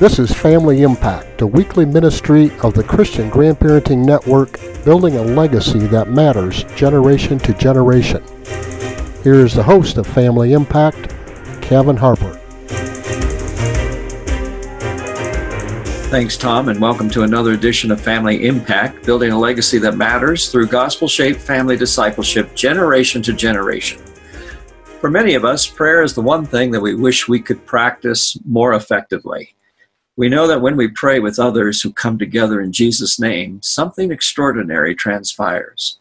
This is Family Impact, a weekly ministry of the Christian Grandparenting Network, building a legacy that matters generation to generation. Here is the host of Family Impact, Cavin Harper. Thanks, Tom, and welcome to another edition of Family Impact, building a legacy that matters through gospel shaped family discipleship, generation to generation. For many of us, prayer is the one thing that we wish we could practice more effectively. We know that when we pray with others who come together in Jesus' name, something extraordinary transpires.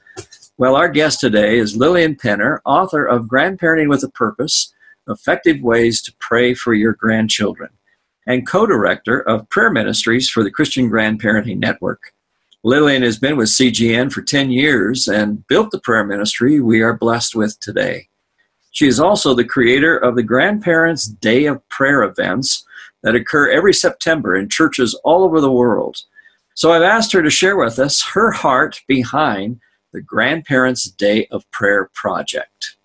Well, our guest today is Lillian Penner, author of Grandparenting with a Purpose Effective Ways to Pray for Your Grandchildren, and co director of Prayer Ministries for the Christian Grandparenting Network. Lillian has been with CGN for 10 years and built the prayer ministry we are blessed with today. She is also the creator of the Grandparents' Day of Prayer events that occur every September in churches all over the world. So I've asked her to share with us her heart behind the Grandparents' Day of Prayer project.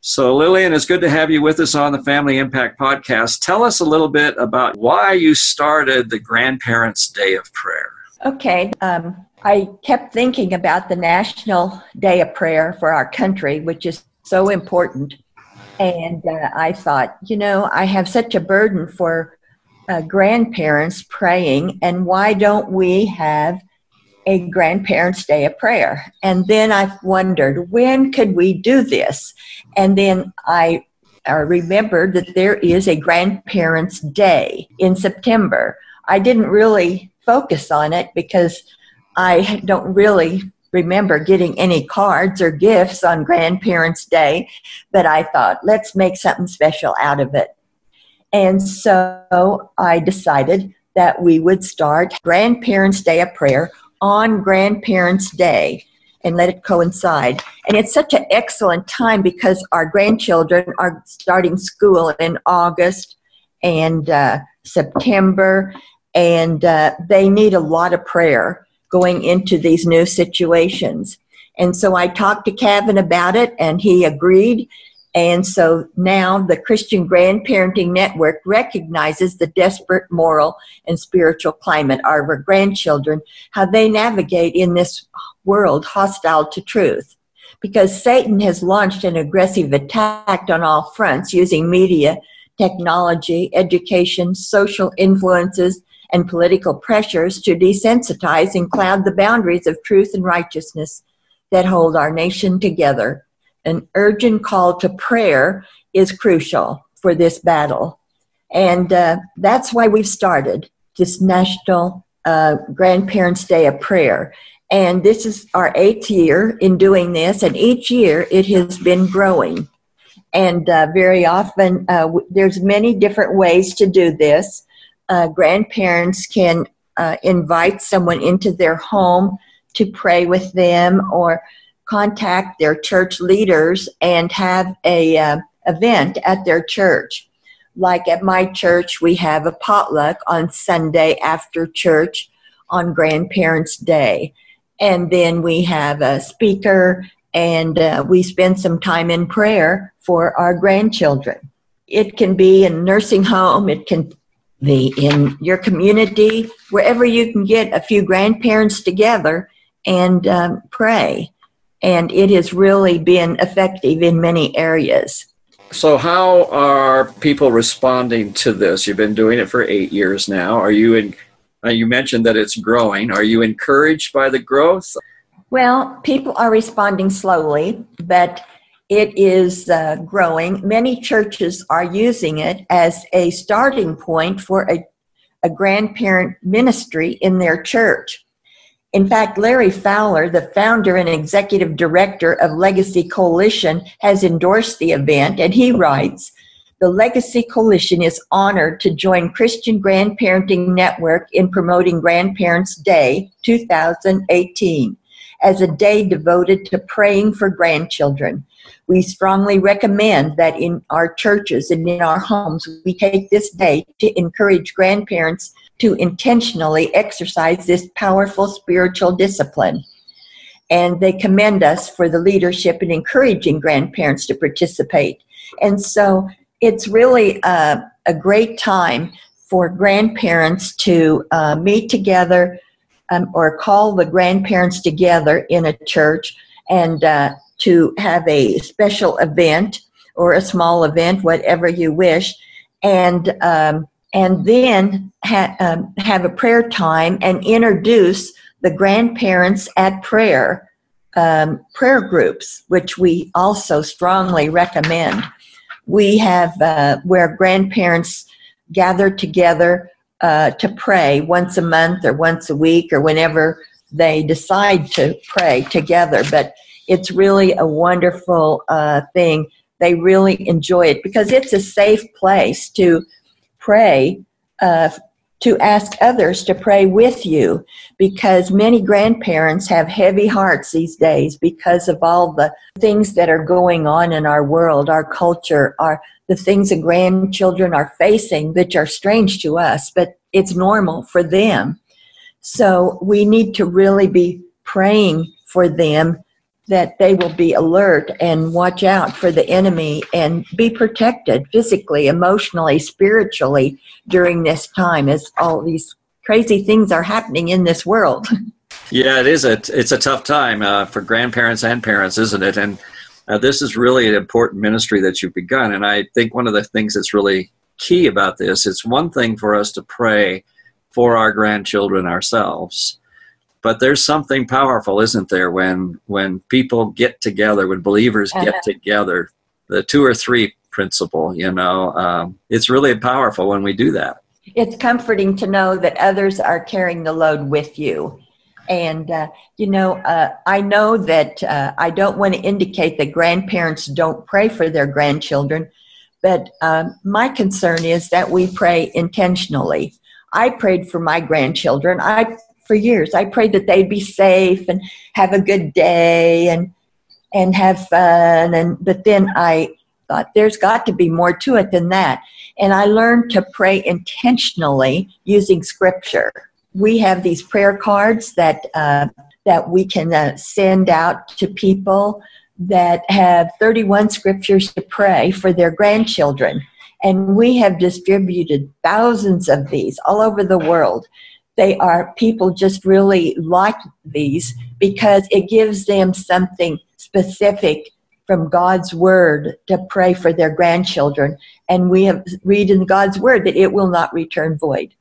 So, Lillian, it's good to have you with us on the Family Impact Podcast. Tell us a little bit about why you started the Grandparents' Day of Prayer. Okay. Um, I kept thinking about the National Day of Prayer for our country, which is so important. And uh, I thought, you know, I have such a burden for uh, grandparents praying, and why don't we have a grandparents' day of prayer? And then I wondered, when could we do this? And then I uh, remembered that there is a grandparents' day in September. I didn't really focus on it because I don't really remember getting any cards or gifts on Grandparents' Day, but I thought, let's make something special out of it. And so I decided that we would start Grandparents' Day of Prayer on Grandparents' Day and let it coincide. And it's such an excellent time because our grandchildren are starting school in August and uh, September, and uh, they need a lot of prayer going into these new situations. And so I talked to Cavin about it, and he agreed. And so now the Christian Grandparenting Network recognizes the desperate moral and spiritual climate of our grandchildren, how they navigate in this world hostile to truth. Because Satan has launched an aggressive attack on all fronts using media, technology, education, social influences, and political pressures to desensitize and cloud the boundaries of truth and righteousness that hold our nation together. An urgent call to prayer is crucial for this battle. And uh, that's why we've started this National uh, Grandparents' Day of Prayer. And this is our eighth year in doing this, and each year it has been growing. And uh, very often, uh, there's many different ways to do this uh, grandparents can uh, invite someone into their home to pray with them or contact their church leaders and have a uh, event at their church. Like at my church we have a potluck on sunday after church on grandparents day. And then we have a speaker and uh, we spend some time in prayer for our grandchildren. It can be a nursing home it can the in your community, wherever you can get a few grandparents together and um, pray. And it has really been effective in many areas. So, how are people responding to this? You've been doing it for eight years now. Are you in? Uh, you mentioned that it's growing. Are you encouraged by the growth? Well, people are responding slowly, but it is uh, growing. Many churches are using it as a starting point for a, a grandparent ministry in their church. In fact, Larry Fowler, the founder and executive director of Legacy Coalition, has endorsed the event, and he writes The Legacy Coalition is honored to join Christian Grandparenting Network in promoting Grandparents' Day 2018 as a day devoted to praying for grandchildren. We strongly recommend that in our churches and in our homes, we take this day to encourage grandparents to intentionally exercise this powerful spiritual discipline. And they commend us for the leadership in encouraging grandparents to participate. And so it's really a, a great time for grandparents to uh, meet together um, or call the grandparents together in a church and uh, to have a special event or a small event, whatever you wish, and um, and then ha- um, have a prayer time and introduce the grandparents at prayer um, prayer groups, which we also strongly recommend. We have uh, where grandparents gather together uh, to pray once a month or once a week or whenever they decide to pray together. But it's really a wonderful uh, thing. They really enjoy it because it's a safe place to pray, uh, to ask others to pray with you because many grandparents have heavy hearts these days because of all the things that are going on in our world, our culture, our the things that grandchildren are facing which are strange to us, but it's normal for them. So we need to really be praying for them that they will be alert and watch out for the enemy and be protected physically, emotionally, spiritually during this time as all these crazy things are happening in this world. Yeah, it is a it's a tough time uh, for grandparents and parents, isn't it? And uh, this is really an important ministry that you've begun. And I think one of the things that's really key about this, it's one thing for us to pray for our grandchildren ourselves. But there's something powerful, isn't there, when when people get together, when believers uh-huh. get together, the two or three principle, you know, um, it's really powerful when we do that. It's comforting to know that others are carrying the load with you and, uh, you know, uh, I know that uh, I don't want to indicate that grandparents don't pray for their grandchildren, but um, my concern is that we pray intentionally. I prayed for my grandchildren. I for years I prayed that they'd be safe and have a good day and and have fun and but then I thought there's got to be more to it than that. And I learned to pray intentionally using scripture we have these prayer cards that uh, that we can uh, send out to people that have 31 scriptures to pray for their grandchildren. And we have distributed thousands of these all over the world. They are people just really like these because it gives them something specific from God's word to pray for their grandchildren. And we have read in God's word that it will not return void.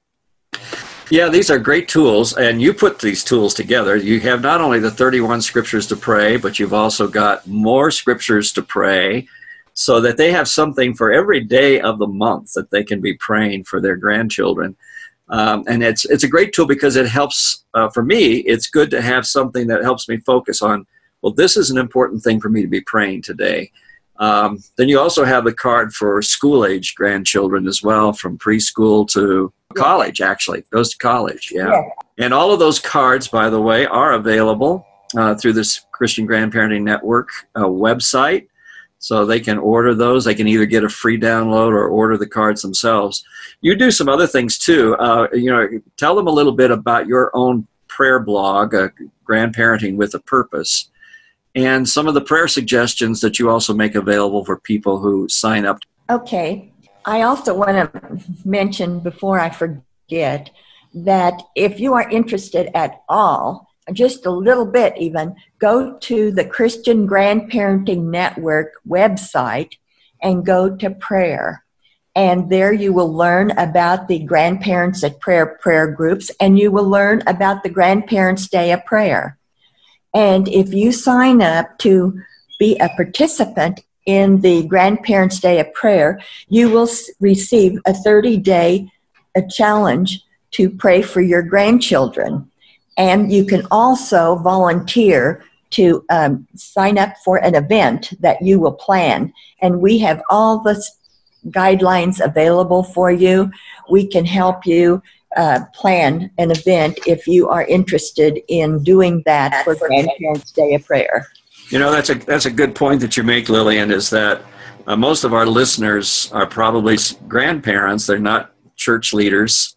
Yeah, these are great tools, and you put these tools together. You have not only the 31 scriptures to pray, but you've also got more scriptures to pray so that they have something for every day of the month that they can be praying for their grandchildren. Um, and it's, it's a great tool because it helps, uh, for me, it's good to have something that helps me focus on, well, this is an important thing for me to be praying today. Um, then you also have the card for school age grandchildren as well, from preschool to college, actually, goes to college. Yeah. yeah. And all of those cards, by the way, are available uh, through this Christian Grandparenting Network uh, website. So they can order those. They can either get a free download or order the cards themselves. You do some other things too. Uh, you know, tell them a little bit about your own prayer blog, uh, Grandparenting with a Purpose and some of the prayer suggestions that you also make available for people who sign up. Okay. I also want to mention before I forget that if you are interested at all, just a little bit even, go to the Christian Grandparenting Network website and go to prayer. And there you will learn about the Grandparents at Prayer prayer groups, and you will learn about the Grandparents' Day of Prayer. And if you sign up to be a participant in the Grandparents' Day of Prayer, you will receive a 30 day challenge to pray for your grandchildren. And you can also volunteer to um, sign up for an event that you will plan. And we have all the guidelines available for you. We can help you uh, plan an event if you are interested in doing that for Grandparents' Day of Prayer. You know, that's a that's a good point that you make, Lillian. Is that uh, most of our listeners are probably grandparents; they're not church leaders.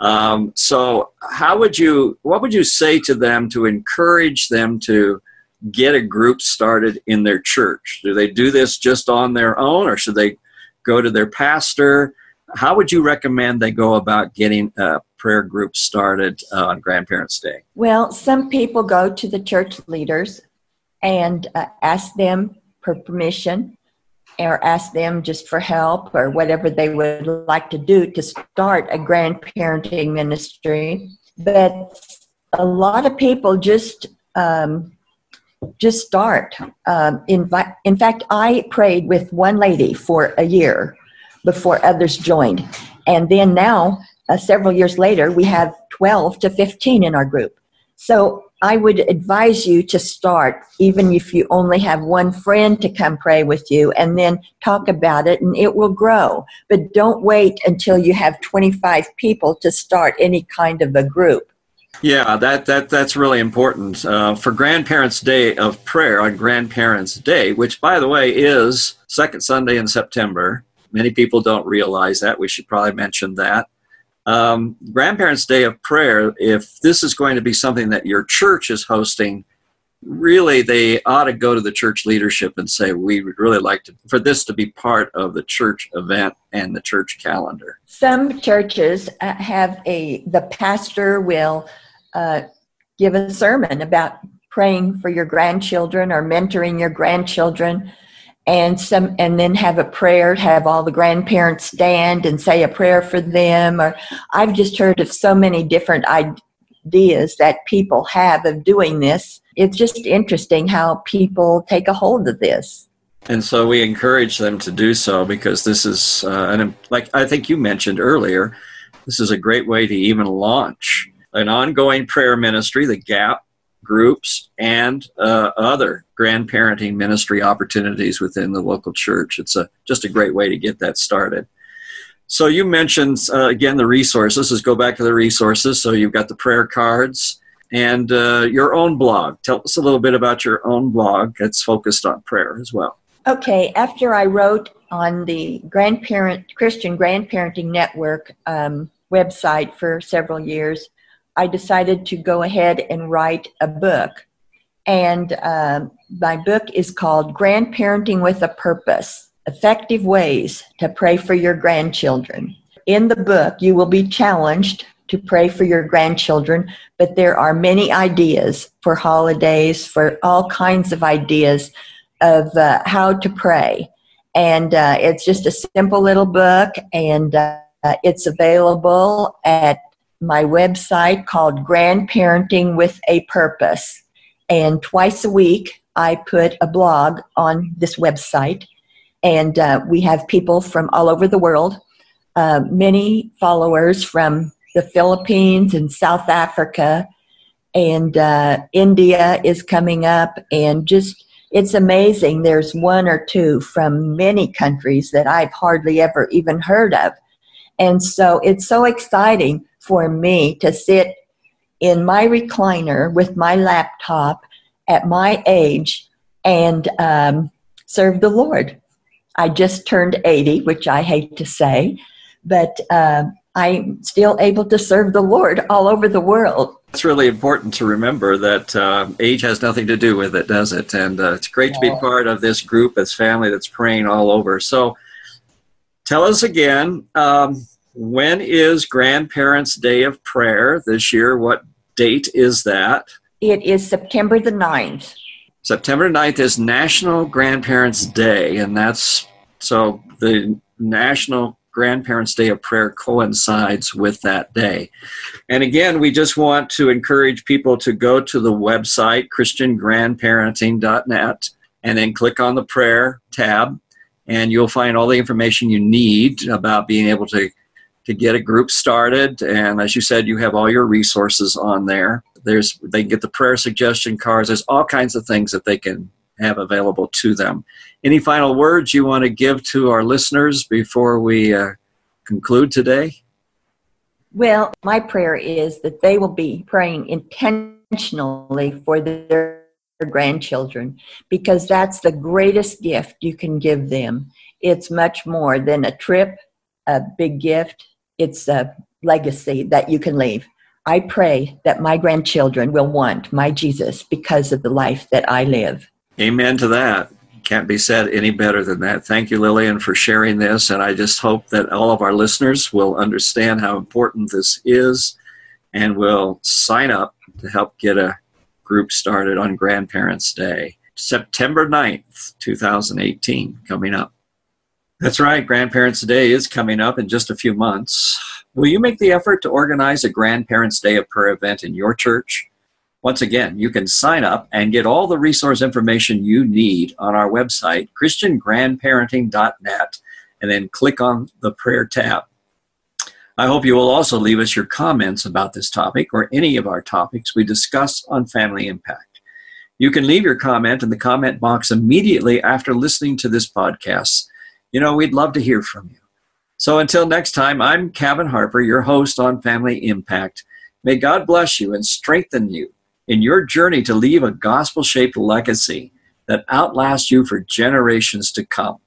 Um, so, how would you? What would you say to them to encourage them to get a group started in their church? Do they do this just on their own, or should they go to their pastor? how would you recommend they go about getting a prayer group started uh, on Grandparents' Day? Well, some people go to the church leaders and uh, ask them for permission or ask them just for help or whatever they would like to do to start a grandparenting ministry. But a lot of people just um, just start. Um, in, fact, I prayed with one lady for a year before others joined, and then now, uh, several years later, we have 12 to 15 in our group. So I would advise you to start, even if you only have one friend to come pray with you, and then talk about it, and it will grow. But don't wait until you have 25 people to start any kind of a group. Yeah, that, that that's really important uh, for Grandparents' Day of Prayer on Grandparents' Day, which, by the way, is second Sunday in September. Many people don't realize that. We should probably mention that. Um, Grandparents' Day of Prayer, if this is going to be something that your church is hosting, really they ought to go to the church leadership and say, we would really like to, for this to be part of the church event and the church calendar. Some churches uh, have a, the pastor will uh, give a sermon about praying for your grandchildren or mentoring your grandchildren and some and then have a prayer have all the grandparents stand and say a prayer for them or i've just heard of so many different ideas that people have of doing this. It's just interesting how people take a hold of this. And so we encourage them to do so because this is uh, an, like i think you mentioned earlier this is a great way to even launch an ongoing prayer ministry, the GAP groups, and uh, other grandparenting ministry opportunities within the local church. It's a, just a great way to get that started. So you mentioned uh, again the resources. Let's go back to the resources. So you've got the prayer cards and uh, your own blog. Tell us a little bit about your own blog that's focused on prayer as well. Okay, after I wrote on the grandparent Christian Grandparenting Network um, website for several years, I decided to go ahead and write a book. And um, my book is called Grandparenting with a Purpose Effective Ways to Pray for Your Grandchildren. In the book, you will be challenged to pray for your grandchildren, but there are many ideas for holidays, for all kinds of ideas of uh, how to pray. And uh, it's just a simple little book, and uh, it's available at my website called Grandparenting with a Purpose. And twice a week, I put a blog on this website. And uh, we have people from all over the world, uh, many followers from the Philippines and South Africa, and uh, India is coming up. And just, it's amazing. There's one or two from many countries that I've hardly ever even heard of. And so it's so exciting for me to sit in my recliner with my laptop at my age and um, serve the Lord. I just turned 80, which I hate to say, but uh, I'm still able to serve the Lord all over the world. It's really important to remember that uh, age has nothing to do with it, does it? And uh, it's great to be part of this group, this family that's praying all over. So tell us again. Um, when is Grandparents' Day of Prayer this year? What date is that? It is September the 9th. September 9th is National Grandparents' Day, and that's so the National Grandparents' Day of Prayer coincides with that day. And again, we just want to encourage people to go to the website, ChristianGrandparenting.net, and then click on the prayer tab, and you'll find all the information you need about being able to to get a group started. And as you said, you have all your resources on there. There's they get the prayer suggestion cards. There's all kinds of things that they can have available to them. Any final words you want to give to our listeners before we uh, conclude today? Well, my prayer is that they will be praying intentionally for their grandchildren because that's the greatest gift you can give them. It's much more than a trip, a big gift it's a legacy that you can leave. I pray that my grandchildren will want my Jesus because of the life that I live. Amen to that. Can't be said any better than that. Thank you, Lillian, for sharing this. And I just hope that all of our listeners will understand how important this is and will sign up to help get a group started on Grandparents' Day. September 9th, 2018, coming up. That's right, Grandparents' Day is coming up in just a few months. Will you make the effort to organize a Grandparents' Day of Prayer event in your church? Once again, you can sign up and get all the resource information you need on our website, ChristianGrandparenting.net, and then click on the prayer tab. I hope you will also leave us your comments about this topic or any of our topics we discuss on Family Impact. You can leave your comment in the comment box immediately after listening to this podcast. You know, we'd love to hear from you. So until next time, I'm Cavin Harper, your host on Family Impact. May God bless you and strengthen you in your journey to leave a gospel shaped legacy that outlasts you for generations to come.